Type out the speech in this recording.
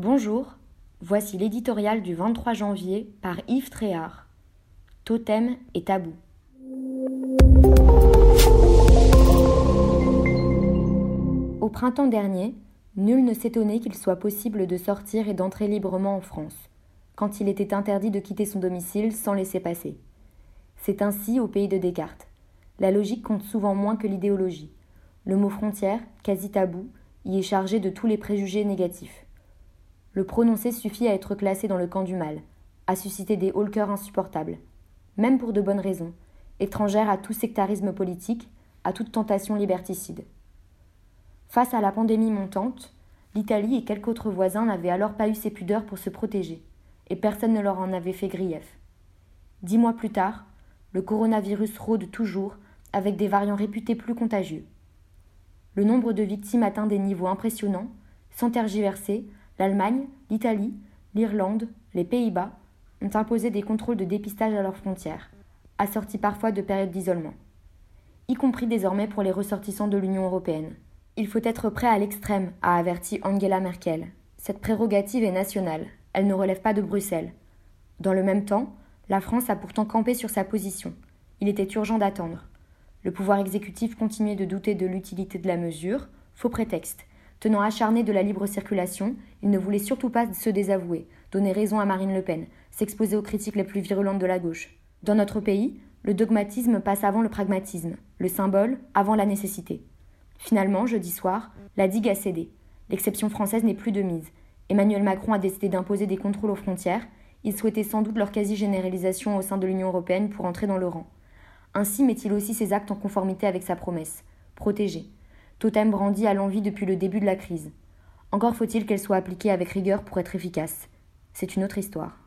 Bonjour, voici l'éditorial du 23 janvier par Yves Tréhard. Totem et tabou. Au printemps dernier, nul ne s'étonnait qu'il soit possible de sortir et d'entrer librement en France, quand il était interdit de quitter son domicile sans laisser passer. C'est ainsi au pays de Descartes. La logique compte souvent moins que l'idéologie. Le mot frontière, quasi tabou, y est chargé de tous les préjugés négatifs. Le prononcer suffit à être classé dans le camp du mal, à susciter des haut insupportables, même pour de bonnes raisons, étrangères à tout sectarisme politique, à toute tentation liberticide. Face à la pandémie montante, l'Italie et quelques autres voisins n'avaient alors pas eu ces pudeurs pour se protéger, et personne ne leur en avait fait grief. Dix mois plus tard, le coronavirus rôde toujours, avec des variants réputés plus contagieux. Le nombre de victimes atteint des niveaux impressionnants. Sans tergiverser, l'Allemagne, l'Italie, l'Irlande, les Pays-Bas ont imposé des contrôles de dépistage à leurs frontières, assortis parfois de périodes d'isolement, y compris désormais pour les ressortissants de l'Union européenne. Il faut être prêt à l'extrême, a averti Angela Merkel. Cette prérogative est nationale, elle ne relève pas de Bruxelles. Dans le même temps, la France a pourtant campé sur sa position. Il était urgent d'attendre. Le pouvoir exécutif continuait de douter de l'utilité de la mesure, faux prétexte. Tenant acharné de la libre circulation, il ne voulait surtout pas se désavouer, donner raison à Marine Le Pen, s'exposer aux critiques les plus virulentes de la gauche. Dans notre pays, le dogmatisme passe avant le pragmatisme, le symbole avant la nécessité. Finalement, jeudi soir, la digue a cédé. L'exception française n'est plus de mise. Emmanuel Macron a décidé d'imposer des contrôles aux frontières. Il souhaitait sans doute leur quasi-généralisation au sein de l'Union européenne pour entrer dans le rang. Ainsi met-il aussi ses actes en conformité avec sa promesse protéger. Totem brandi à l'envie depuis le début de la crise. Encore faut-il qu'elle soit appliquée avec rigueur pour être efficace. C'est une autre histoire.